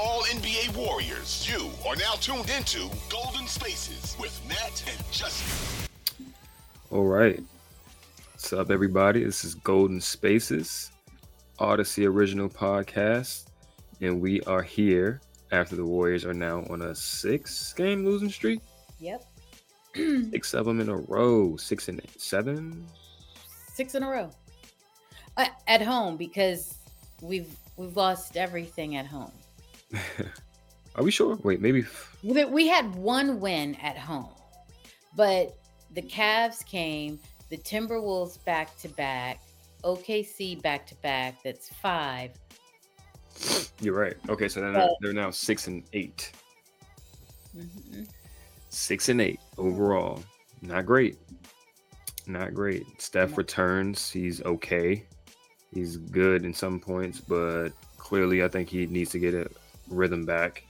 All NBA warriors, you are now tuned into Golden Spaces with Nat and Justin. All right. What's up, everybody? This is Golden Spaces, Audacy original podcast. And we are here after the Warriors are now on a six game losing streak. Yep. Six of them in a row. Six and eight, seven. Six in a row. Uh, at home because we've we've lost everything at home. Are we sure? Wait, maybe. We had one win at home, but the Cavs came, the Timberwolves back to back, OKC back to back. That's five. You're right. Okay, so But- they're now six and 8 Mhm. Six and eight overall. Not great. Not great. Steph No. returns. He's okay. He's good in some points, but clearly I think he needs to get a rhythm back.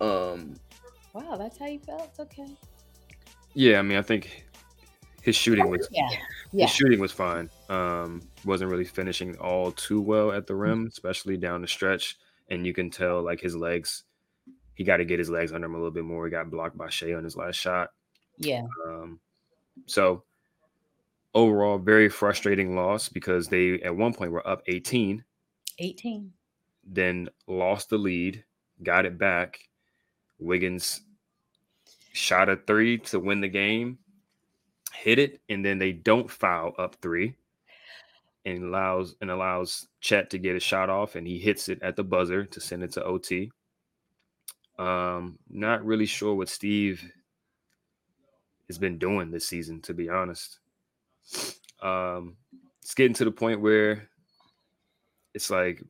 Um Wow, that's how you felt. Okay. yeah, I mean I think his shooting was Yeah. Yeah. his shooting was fine. Um wasn't really finishing all too well at the Mm. rim, especially down the stretch. And you can tell like his legs, he got to get his legs under him a little bit more. He got blocked by Shai on his last shot. Yeah. Um, so overall, very frustrating loss because they at one point were up 18, 18. Then lost the lead, got it back. Wiggins shot a three to win the game, hit it, and then they don't foul up three. And allows and allows Chet to get a shot off, and he hits it at the buzzer to send it to OT. Um, not really sure what Steve has been doing this season, to be honest. Um, it's getting to the point where it's like,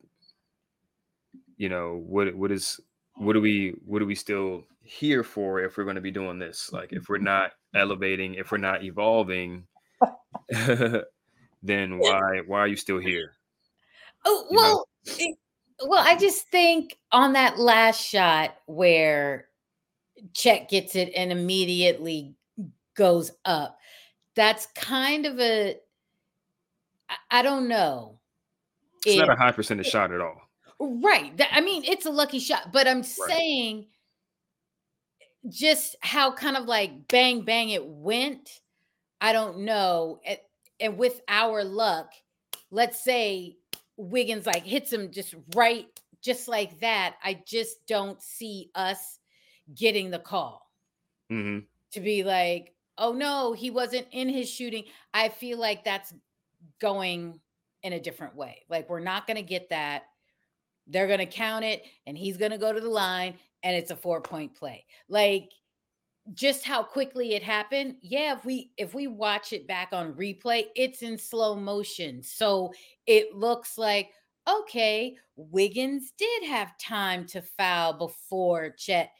you know, what what is what are we what are we still here for if we're going to be doing this? Like, if we're not elevating, if we're not evolving, then why why are you still here? Oh you know? well, well, I just think on that last shot where Chet gets it and immediately goes up. That's kind of a i don't know. It's not a It- high percentage shot at all. Right. that- I mean, it's a lucky shot, but I'm saying just how kind of like bang bang it went. I don't know. And, with our luck, let's say Wiggins like hits him just right, just like that. I just don't see us getting the call hmm to be like, oh no, he wasn't in his shooting. I feel like that's going in a different way. Like we're not going to get that. They're going to count it and he's going to go to the line and it's a four point play. Like just how quickly it happened. Yeah, if we if we watch it back on replay, it's in slow motion. So it looks like okay, Wiggins did have time to foul before Chet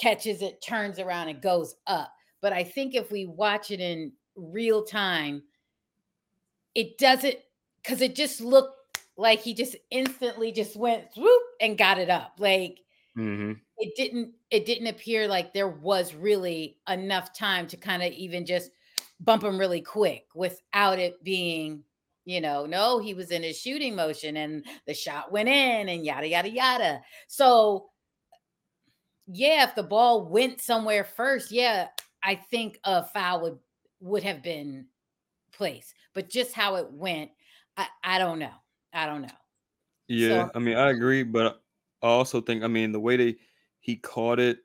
catches it, turns around, and goes up. But I think if we watch it in real time, it doesn't because it just looked like he just instantly just went swoop and got it up. Like hmm it didn't it didn't appear like there was really enough time to kind of even just bump him really quick without it being you know no he was in his shooting motion and the shot went in and yada yada yada so yeah if the ball went somewhere first yeah i think a foul would would have been placed but just how it went i i don't know i don't know Yeah, So- I mean, I agree, but I also think, I mean, the way they he caught it,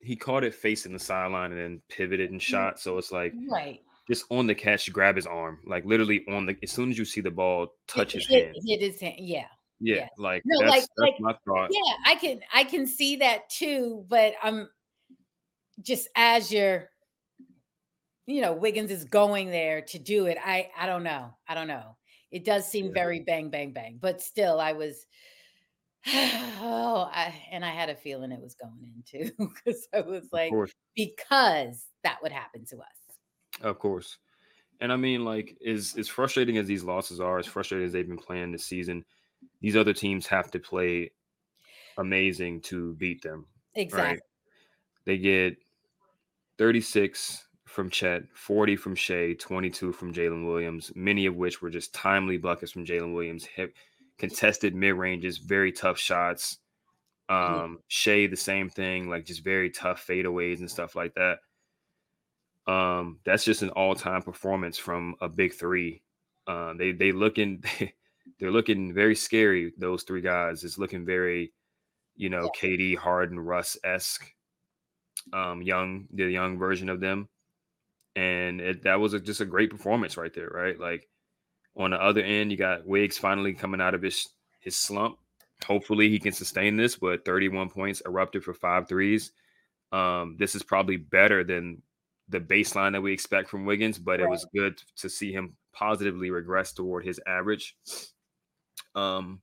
he caught it facing the sideline and then pivoted and mm-hmm. shot. So it's like right just on the catch, grab his arm, like literally on the as soon as you see the ball touch his hit, hand. hit his hand. Yeah. Yeah, yeah. like No, that's, like- that's like- my thought. Yeah, I can I can see that too, but I'm just as you're you know, Wiggins is going there to do it. I I don't know. I don't know. It does seem Yeah. very bang bang bang, but still I was oh, I and I had a feeling it was going into because I was like because that would happen to us. of course. And I mean, like, as as frustrating as these losses are, as frustrating as they've been playing this season, these other teams have to play amazing to beat them. Exactly. Right. They get 36 from Chet, 40 from Shai, 22 from Jalen Williams, many of which were just timely buckets from Jalen Williams, hit, contested mid ranges, very tough shots. Yeah. Um, Shai, the same thing, like just very tough fadeaways and stuff like that. Um, that's just an all time performance from a big three. Uh, they they looking they're looking very scary. Those three guys is looking very, you know, KD, Harden, Russ esque. Um, young, the young version of them, and it, that was a, just a great performance right there, right? Like on the other end, you got Wiggs finally coming out of his his slump. Hopefully, he can sustain this. But 31 points, erupted for five threes. Um, this is probably better than the baseline that we expect from Wiggins, but it was good to see him positively regress toward his average. Um,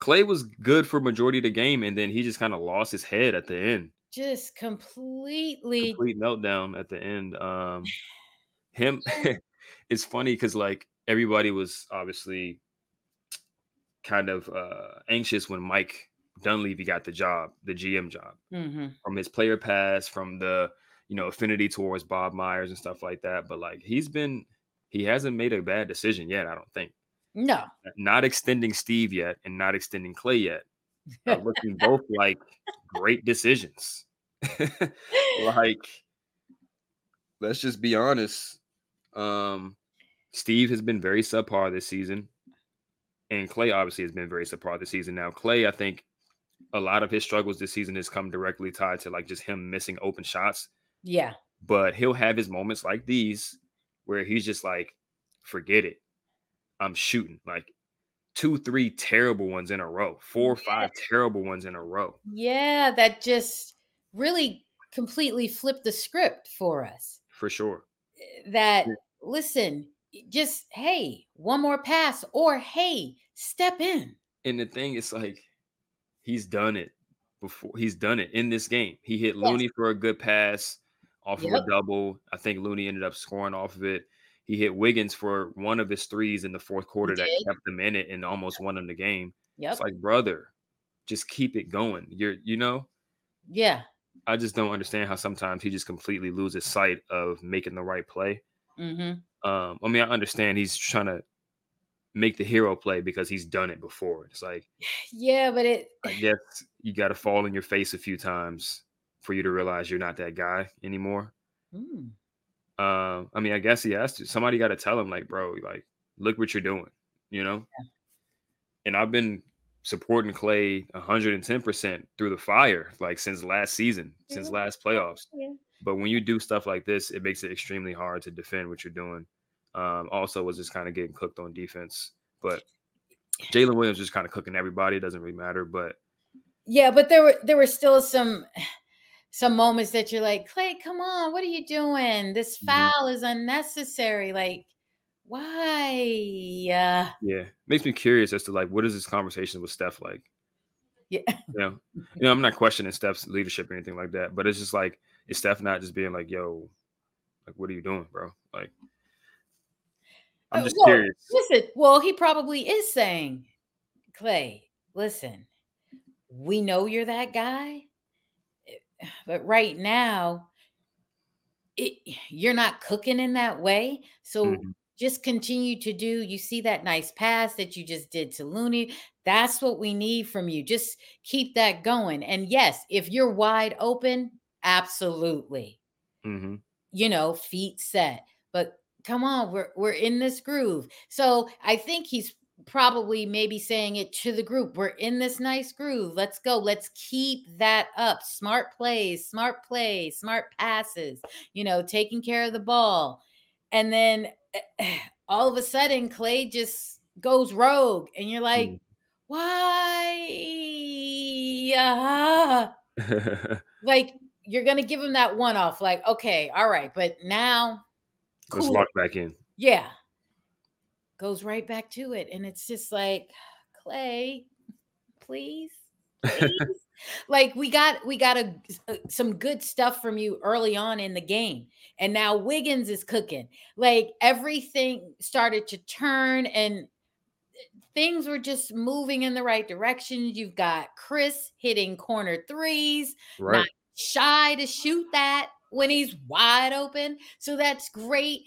Klay was good for majority of the game, and then he just kind of lost his head at the end. Just completely Complete meltdown at the end. Um, him, it's funny because like everybody was obviously kind of uh, anxious when Mike Dunleavy got the job, the GM job Mhm. from his player pass, from the you know affinity towards Bob Myers and stuff like that. But like he's been, he hasn't made a bad decision yet. I don't think. no. Not extending Steve yet, and not extending Klay yet. Are looking both like great decisions. like, let's just be honest. Um, Steve has been very subpar this season, and Klay obviously has been very subpar this season. Now, Klay, I think a lot of his struggles this season has come directly tied to like just him missing open shots. Yeah. But he'll have his moments like these where he's just like, forget it. I'm shooting like two, three terrible ones in a row, four or five terrible ones in a row. Yeah, that just really completely flipped the script for us. For sure. Eh, that Yeah. listen, just hey, one more pass or hey, step in. And the thing is like he's done it before. He's done it in this game. He hit Yes. Looney for a good pass off of a double. I think Looney ended up scoring off of it. He hit Wiggins for one of his threes in the fourth quarter that kept them in it and almost won them the game. Yep. It's like, brother, just keep it going. You're, you know, yeah. I just don't understand how sometimes he just completely loses sight of making the right play. Mm-hmm. Um, I mean, I understand he's trying to make the hero play because he's done it before. It's like, Yeah, but it I guess you got to fall in your face a few times for you to realize you're not that guy anymore. Mm, Um, I mean, I guess he has to. Somebody got to tell him, like, bro, like, look what you're doing, you know. And I've been supporting Klay 110 percent through the fire, like since last season, since last playoffs. yeah. But when you do stuff like this, it makes it extremely hard to defend what you're doing. Um, also, was just kind of getting cooked on defense, but Jalen Williams just kind of cooking everybody. It doesn't really matter, but Yeah, but there were there were still some some moments that you're like, Klay, come on, what are you doing? This Mhm. foul is unnecessary. Like, why? Uh, Yeah, makes me curious as to like what is this conversation with Steph like? yeah. You know, you know, I'm not questioning Steph's leadership or anything like that, but it's just like is Steph not just being like, "Yo, like what are you doing, bro?" Like, I'm Uh, just well, curious. Listen, well, he probably is saying, Klay, listen, we know you're that guy, but right now, it, you're not cooking in that way. So Mhm. just continue to do. You see that nice pass that you just did to Looney. That's what we need from you. Just keep that going. And yes, if you're wide open, absolutely Mhm. you know, feet set. But come on, we're we're in this groove. So I think he's probably maybe saying it to the group. We're in this nice groove. Let's go. Let's keep that up. Smart plays, smart plays, smart passes, you know, taking care of the ball. And then all of a sudden, klay just goes rogue, and you're like, mm. why? Uh, like, you're going to give him that one off. Like, okay, all right. But now, cool. let's lock back in. Yeah. Goes right back to it. And it's just like, Klay, please. please. like we got we got a, uh, some good stuff from you early on in the game and now wiggins is cooking like everything started to turn and uh, things were just moving in the right direction you've got chris hitting corner threes right. not shy to shoot that when he's wide open so that's great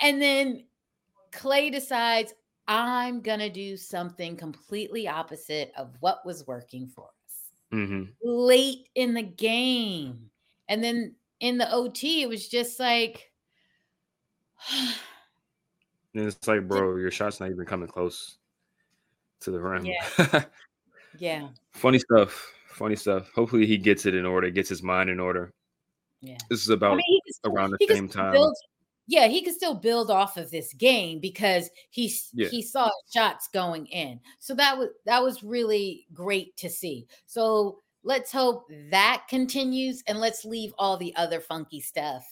and then klay decides i'm gonna do something completely opposite of what was working for mm-hmm. late in the game. And then in the OT, it was just like, and it's like, bro, your shot's not even coming close to the rim. Yeah. yeah. Funny stuff. Funny stuff. Hopefully he gets it in order, gets his mind in order. Yeah. This is about I mean, around the same time. Build, yeah, he could still build off of this game because he yeah. he saw shots going in. So that was that was really great to see. So let's hope that continues and let's leave all the other funky stuff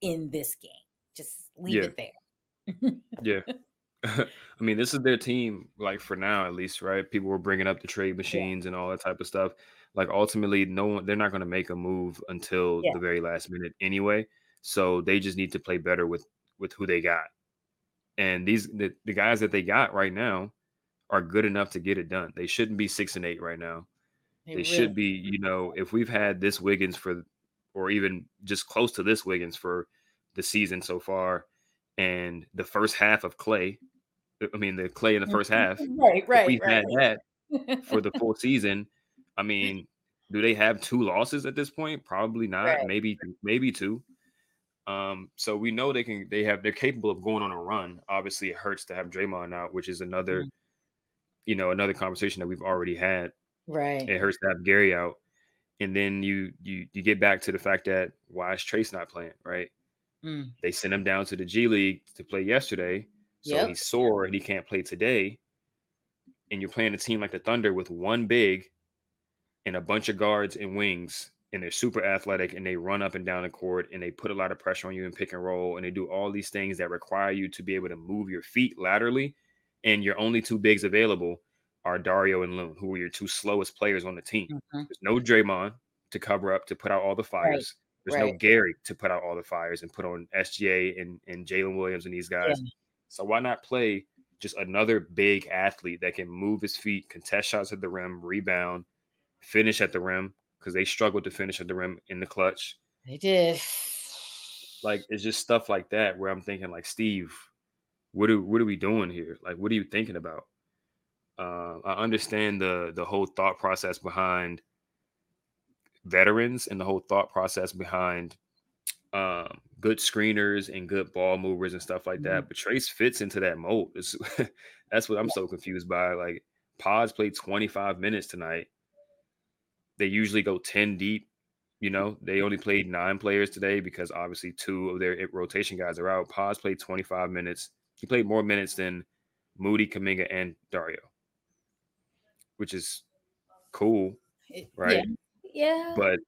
in this game. Just leave yeah. it there. yeah. I mean, this is their team, like for now at least, right? People were bringing up the trade machines yeah. and all that type of stuff. Like ultimately, no one they're not going to make a move until the very last minute anyway. So they just need to play better with with who they got. And these the, the guys that they got right now are good enough to get it done. They shouldn't be six and eight right now. They, they should be, you know, if we've had this Wiggins for or even just close to this Wiggins for the season so far, and the first half of Klay, uh, I mean the Klay in the first mm-hmm. half. Right, right. we've right. had that for the full season. I mean, do they have two losses at this point? Probably not. Right. Maybe maybe two. Um, so we know they can they have they're capable of going on a run. Obviously, it hurts to have Draymond out, which is another, mm-hmm. you know, another conversation that we've already had. Right. It hurts to have Gary out. And then you you you get back to the fact that why is Trayce not playing, right? Mm. They sent him down to the G League to play yesterday. So yep. he's sore and he can't play today. And you're playing a team like the Thunder with one big and a bunch of guards and wings and they're super athletic and they run up and down the court and they put a lot of pressure on you in pick and roll and they do all these things that require you to be able to move your feet laterally and your only two bigs available are Dario and Loon, who are your two slowest players on the team. Mm-hmm. There's no Draymond to cover up to put out all the fires. Right. There's right. no Gary to put out all the fires and put on SGA and, and Jalen Williams and these guys. Yeah. So why not play just another big athlete that can move his feet, contest shots at the rim, rebound, finish at the rim, because they struggled to finish at the rim in the clutch. They did. Like it's just stuff like that where I'm thinking, like Steve, what are what are we doing here? Like, what are you thinking about? Uh, I understand the the whole thought process behind veterans and the whole thought process behind um, good screeners and good ball movers and stuff like that. Mm-hmm. But Trayce fits into that mold. It's, that's what I'm so confused by. Like Pods played 25 minutes tonight they usually go 10 deep. You mm. know, they only played nine players today because obviously two of their eh, rotation guys are out. Pods played 25 minutes. He played more minutes than Moody, Kuminga, and Dario, which is cool, right? Yeah. yeah.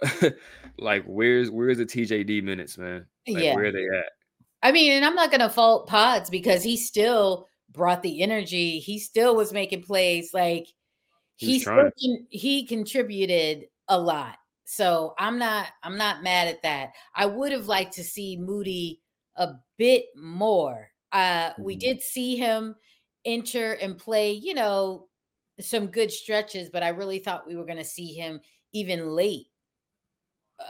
But like, where's where's the TJD minutes, man? Like, yeah. Where are they at? I mean, and I'm not gonna fault Pods because he still brought the energy. He still was making plays. Like he he contributed a lot. So I'm not I'm not mad at that. I would have liked to see Moody a bit more. Uh mm-hmm. we did see him enter and play, you know, some good stretches, but I really thought we were going to see him even late.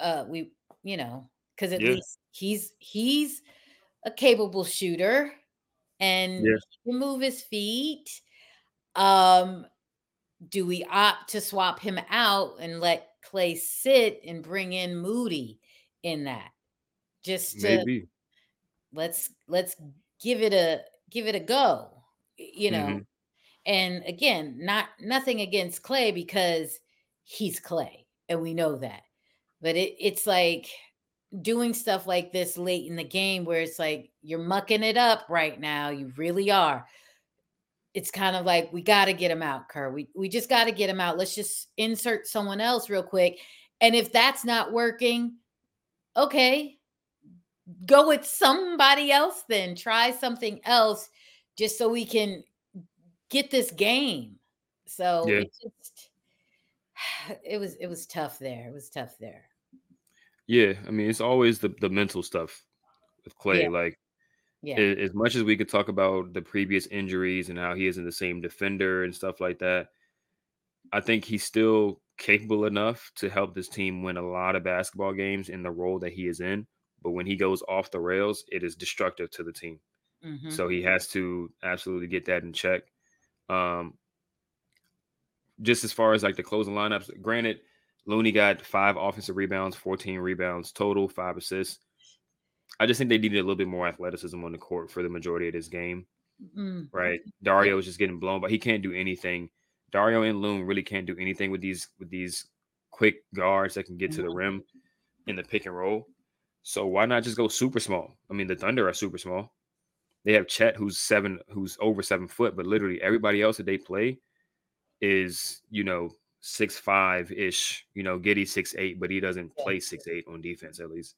Uh we you know, cuz at yeah. least he's he's a capable shooter and yeah. he can move his feet. Um do we opt to swap him out and let Klay sit and bring in Moody in that? Just to, maybe let's let's give it a give it a go, you know. Mm-hmm. And again, not nothing against Klay because he's Klay and we know that. But it, it's like doing stuff like this late in the game where it's like you're mucking it up right now. You really are. It's kind of like we got to get him out, Kerr. We we just got to get him out. Let's just insert someone else real quick. And if that's not working, okay, go with somebody else then. Try something else just so we can get this game. So yeah. it just it was it was tough there. It was tough there. Yeah, I mean, it's always the the mental stuff with Klay. Yeah. Like, yeah, as much as we could talk about the previous injuries and how he isn't the same defender and stuff like that, I think he's still capable enough to help this team win a lot of basketball games in the role that he is in. But when he goes off the rails, it is destructive to the team. Mm-hmm. So he has to absolutely get that in check. Um, just as far as like the closing lineups, granted, Looney got five offensive rebounds, 14 rebounds total, five assists. I just think they needed a little bit more athleticism on the court for the majority of this game. Mm-hmm. Right. Dario was just getting blown, but he can't do anything. Dario and Loon really can't do anything with these with these quick guards that can get to the mm-hmm. rim in the pick and roll. So why not just go super small? I mean, the Thunder are super small. They have Chet, who's seven, who's over seven foot, but literally everybody else that they play is, you know, six five ish. You know, Giddey six eight, but he doesn't play six eight on defense at least.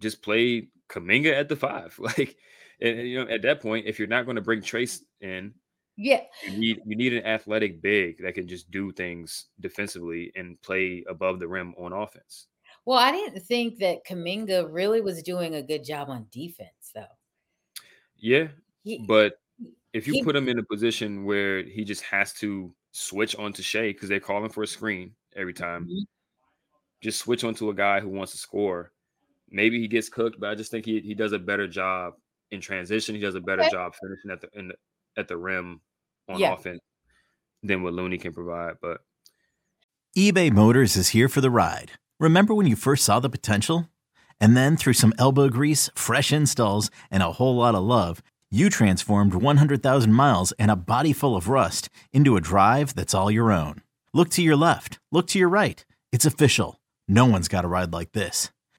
Just play Kuminga at the five, like, and, you know, at that point, if you're not going to bring Trayce in, yeah, you need you need an athletic big that can just do things defensively and play above the rim on offense. Well, I didn't think that Kuminga really was doing a good job on defense, though. Yeah, he, but if you he, put him in a position where he just has to switch onto Shai because they're calling for a screen every time, mm-hmm. just switch onto a guy who wants to score. Maybe he gets cooked, but I just think he, he does a better job in transition. He does a better okay. job finishing at the, the at the rim on yeah. offense than what Looney can provide. But eBay Motors is here for the ride. Remember when you first saw the potential? And then through some elbow grease, fresh installs, and a whole lot of love, you transformed 100,000 miles and a body full of rust into a drive that's all your own. Look to your left. Look to your right. It's official. No one's got a ride like this.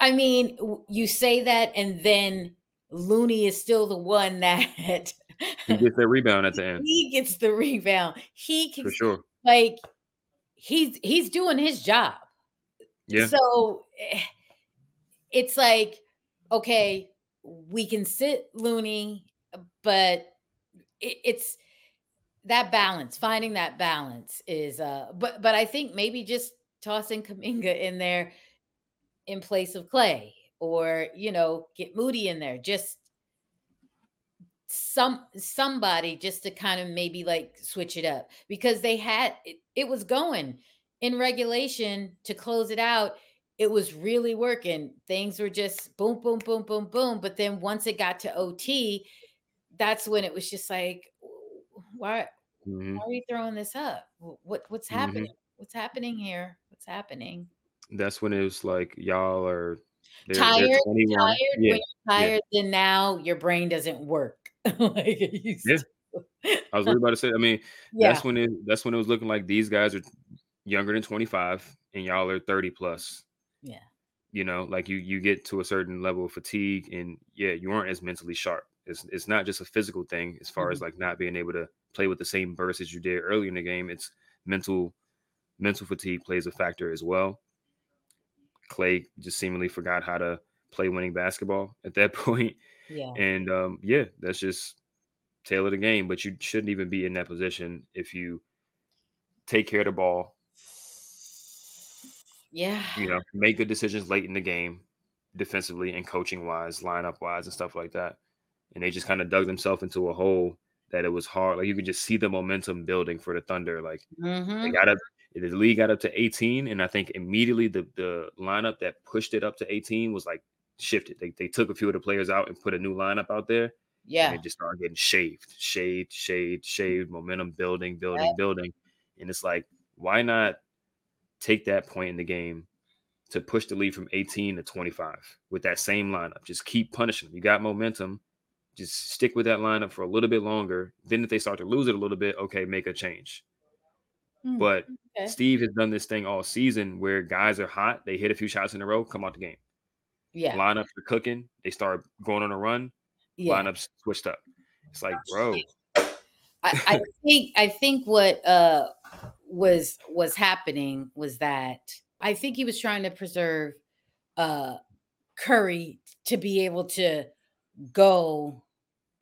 I mean, you say that, and then Looney is still the one that he gets the rebound at the end. He gets the rebound. He can for sure. Like he's he's doing his job. Yeah. So eh, it's like, okay, we can sit Looney, but it, it's that balance. Finding that balance is uh, but but I think maybe just tossing Kuminga in there in place of Klay or, you know, get Moody in there. Just some somebody just to kind of maybe like switch it up because they had it, it was going in regulation to close it out it was really working things were just boom boom boom boom boom but then once it got to ot that's when it was just like, why, Mhm. why are we throwing this up? What what's Mhm. happening? What's happening here? What's happening? That's when it was like y'all are they're, they're Tired, 21. tired. Yeah, When you're yeah. tired, then now your brain doesn't work like Yeah. I was really about to say. I mean, yeah, that's when it that's when it was looking like these guys are younger than 25 and y'all are 30 plus. yeah, You know, like you you get to a certain level of fatigue and yeah, you aren't as mentally sharp. It's it's not just a physical thing as far as mm-hmm. like not being able to play with the same burst as you did earlier in the game. It's mental mental fatigue plays a factor as well. Klay just seemingly forgot how to play winning basketball at that point. yeah. And um, yeah, that's just tail of the game. But you shouldn't even be in that position if you take care of the ball, Yeah. you know, make good decisions late in the game, defensively and coaching wise, lineup wise, and stuff like that. And they just kind of dug themselves into a hole that it was hard. Like you could just see the momentum building for the Thunder. Like they Mhm. The league got up to 18, and I think immediately the the lineup that pushed it up to 18 was like shifted. They they took a few of the players out and put a new lineup out there. Yeah. and it just started getting shaved, shaved, shaved, shaved, momentum building, building, building. And it's like, why not take that point in the game to push the lead from 18 to 25 with that same lineup? Just keep punishing them. You got momentum. Just stick with that lineup for a little bit longer. Then if they start to lose it a little bit, okay, make a change. Hmm, But okay. Steve has done this thing all season where guys are hot, they hit a few shots in a row, come out the game. Yeah. Lineups are cooking, they start going on a run, Yeah. lineups switched up. It's like, bro, I, I think I think what uh was was happening was that I think he was trying to preserve uh Curry to be able to go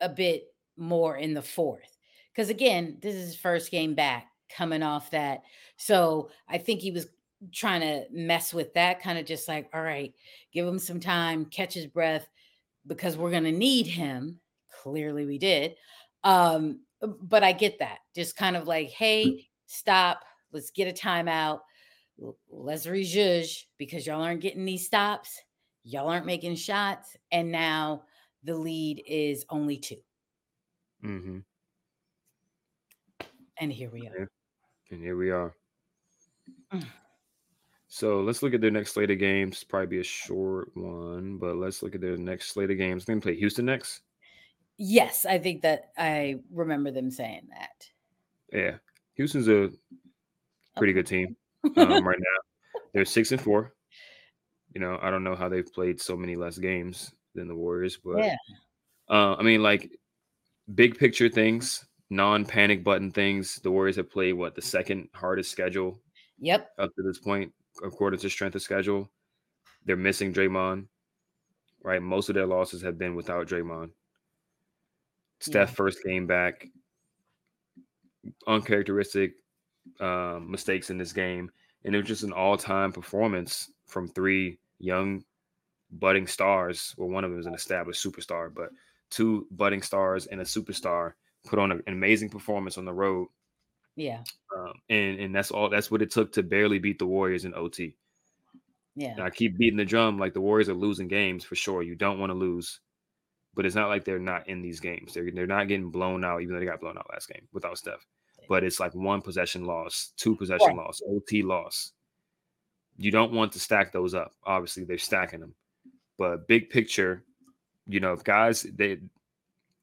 a bit more in the fourth. Because again, this is his first game back coming off that. So I think he was trying to mess with that, kind of just like, all right, give him some time, catch his breath, because we're gonna need him. Clearly we did. Um, but I get that. Just kind of like, hey, stop, let's get a timeout. Let's rejudge because y'all aren't getting these stops, y'all aren't making shots, and now the lead is only two. mm-hmm. And here we are. And here we are. Mm. So let's look at their next slate of games. Probably be a short one, but let's look at their next slate of games. They're gonna play Houston next. Yes, I think that I remember them saying that. Yeah, Houston's a pretty good team um, right now. They're six and four. You know, I don't know how they've played so many less games than the Warriors, but Yeah. uh, I mean, like big picture things, non-panic button things. The Warriors have played what the second hardest schedule Yep. up to this point, according to strength of schedule. They're missing Draymond, right? Most of their losses have been without Draymond. Steph Yeah. first game back, uncharacteristic um, mistakes in this game, and it was just an all-time performance from three young budding stars. Well, one of them is an established superstar, but two budding stars and a superstar put on a- an amazing performance on the road Yeah. um, and and that's all. That's what it took to barely beat the Warriors in OT. Yeah. And I keep beating the drum like the Warriors are losing games for sure. You don't want to lose, but it's not like they're not in these games. They're they're not getting blown out, even though they got blown out last game without Steph. But it's like one possession loss, two possession Right. loss, OT loss. You don't want to stack those up. Obviously, they're stacking them. But big picture, you know, if guys they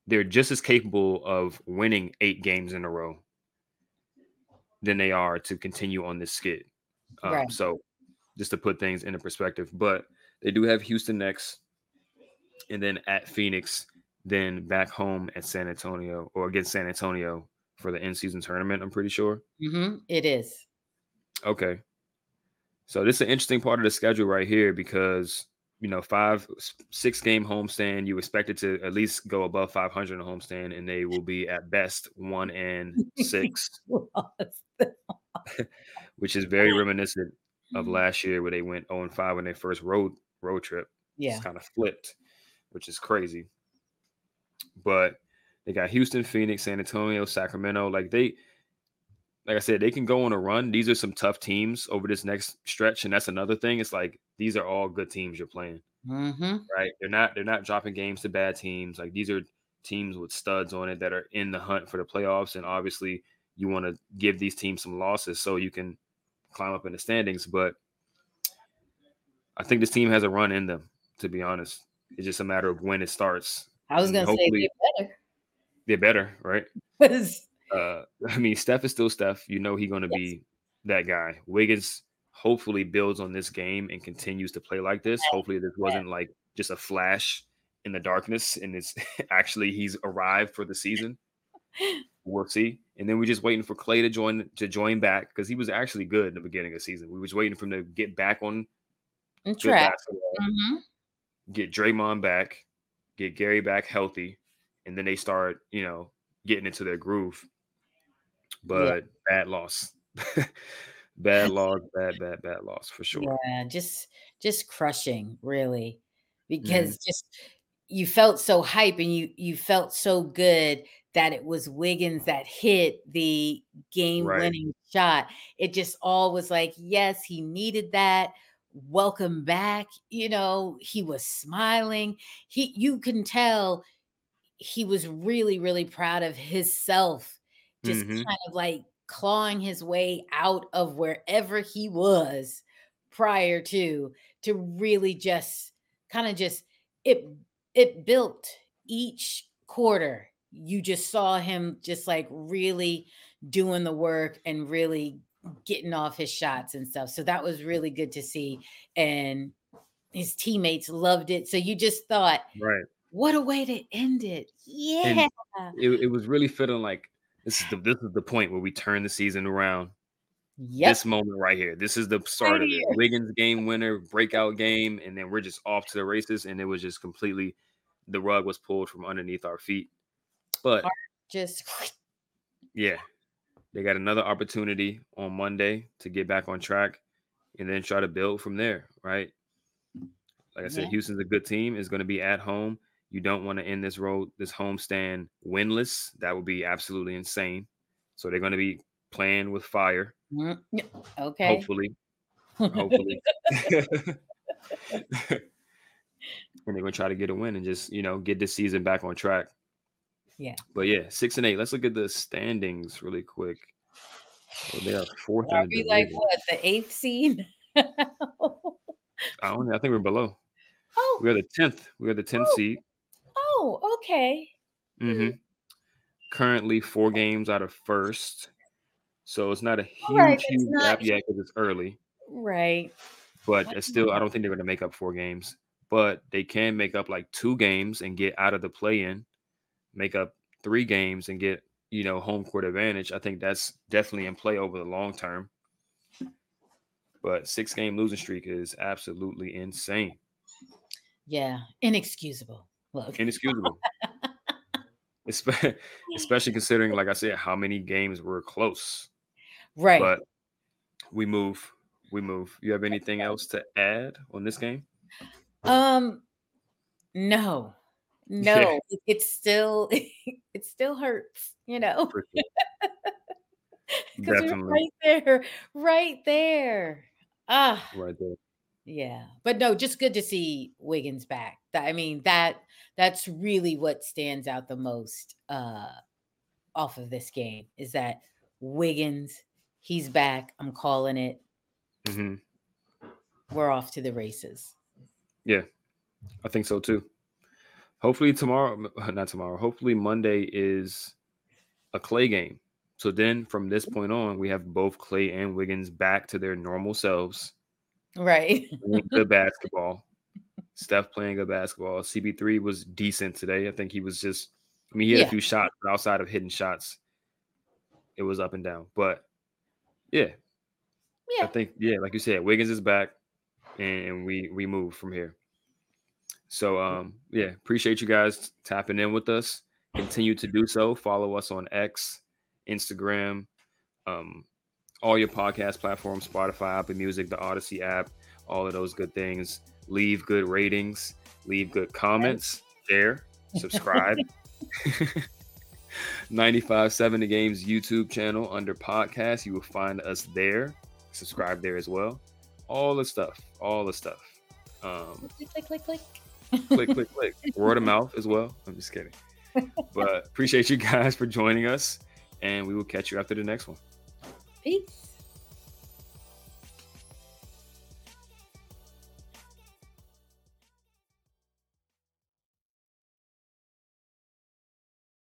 they're just as capable of winning eight games in a row than they are to continue on this skid. Um, Right. So, just to put things into perspective, but they do have Houston next, and then at Phoenix, then back home at San Antonio or against San Antonio for the in-season tournament. I'm pretty sure. Mm-hmm. It is. Okay. So this is an interesting part of the schedule right here because you know five six game homestand you expect it to at least go above 500 in a homestand and they will be at best one and six. Which is very reminiscent of mm-hmm. last year where they went 0 and 5 on their first road road trip. Yeah. it's kind of flipped which is crazy. But they got Houston Phoenix San Antonio Sacramento like they like I said, they can go on a run. These are some tough teams over this next stretch, and that's another thing. It's like these are all good teams you're playing, Mm-hmm. right? They're not they're not dropping games to bad teams. Like these are teams with studs on it that are in the hunt for the playoffs, and obviously you want to give these teams some losses so you can climb up in the standings. But I think this team has a run in them. To be honest, it's just a matter of when it starts. I was gonna say they're better. They're better, right? uh, I mean, Steph is still Steph. You know he's going to Yes. be that guy. Wiggins hopefully builds on this game and continues to play like this. Hopefully, this wasn't like just a flash in the darkness, and it's actually he's arrived for the season. We'll see. And then we're just waiting for Klay to join to join back because he was actually good in the beginning of the season. We was waiting for him to get back on and good trap. basketball, Mhm. get Draymond back, get Gary back healthy, and then they start, you know, getting into their groove. But bad loss. bad loss, bad, bad, bad loss for sure. Yeah, just just crushing, really, Mm-hmm. because just you felt so hype and you you felt so good that it was Wiggins that hit the game winning shot. It just all was like, yes, he needed that. Welcome back. You know, he was smiling. He you can tell he was really, really proud of himself, just Mhm. kind of like clawing his way out of wherever he was prior to to really just kind of just it it built each quarter. You just saw him just like really doing the work and really getting off his shots and stuff. So that was really good to see and his teammates loved it. So you just thought Right. what a way to end it. Yeah. It, it was really feeling like this is the this is the point where we turn the season around. yep This moment right here. This is the start of it. Wiggins game winner, breakout game, and then we're just off to the races. And it was just completely the rug was pulled from underneath our feet. But just yeah, they got another opportunity on Monday to get back on track and then try to build from there, right? Like I said, Yeah. Houston's a good team, is going to be at home. You don't want to end this road, this homestand winless. That would be absolutely insane. So they're going to be playing with fire, Mm, okay hopefully. Hopefully. and they're going to try to get a win and just, you know, get this season back on track. Yeah. But yeah, six and eight. Let's look at the standings really quick. So they are fourth are we like what the eighth seed I don't know. I think we're below. oh We are the tenth. We are the tenth Oh. seed. Oh okay hmm Currently four games out of first, so it's not a huge, All right, it's huge not gap yet because it's early. right But What still, I don't think they're going to make up four games. But they can make up like two games and get out of the play-in, make up three games and get you know home court advantage. I think that's definitely in play over the long term. But six game losing streak is absolutely insane, yeah inexcusable look inexcusable. Espe- Especially considering, like I said, how many games were close. right But we move. We move. You have anything else to add on this game? um no Yeah. no it, it's still it still hurts you know because we're right there right there ah Right there. Yeah, but no, just good to see Wiggins back. That I mean that that's really what stands out the most uh off of this game is that Wiggins, he's back. I'm calling it. hmm We're off to the races. Yeah, I think so too. Hopefully tomorrow, not tomorrow. Hopefully Monday is a Klay game. So then from this point on, we have both Klay and Wiggins back to their normal selves, Right. good basketball. Steph playing good basketball. CP3 was decent today. I think he was just, I mean, he had Yeah. a few shots, but outside of hitting shots, it was up and down. But yeah, I think yeah, like you said, Wiggins is back, and we we move from here. So um yeah, appreciate you guys tapping in with us. Continue to do so. Follow us on X, Instagram, um, all your podcast platforms, Spotify, Apple Music, the Audacy app, all of those good things. Leave good ratings, leave good comments, share, subscribe. 95.7 The Game's YouTube channel under podcast. You will find us there. Subscribe there as well. All the stuff. All the stuff. Um, click, click, click, click. click, click, click. Word of mouth as well. I'm just kidding. but appreciate you guys for joining us, and we will catch you after the next one. Peace.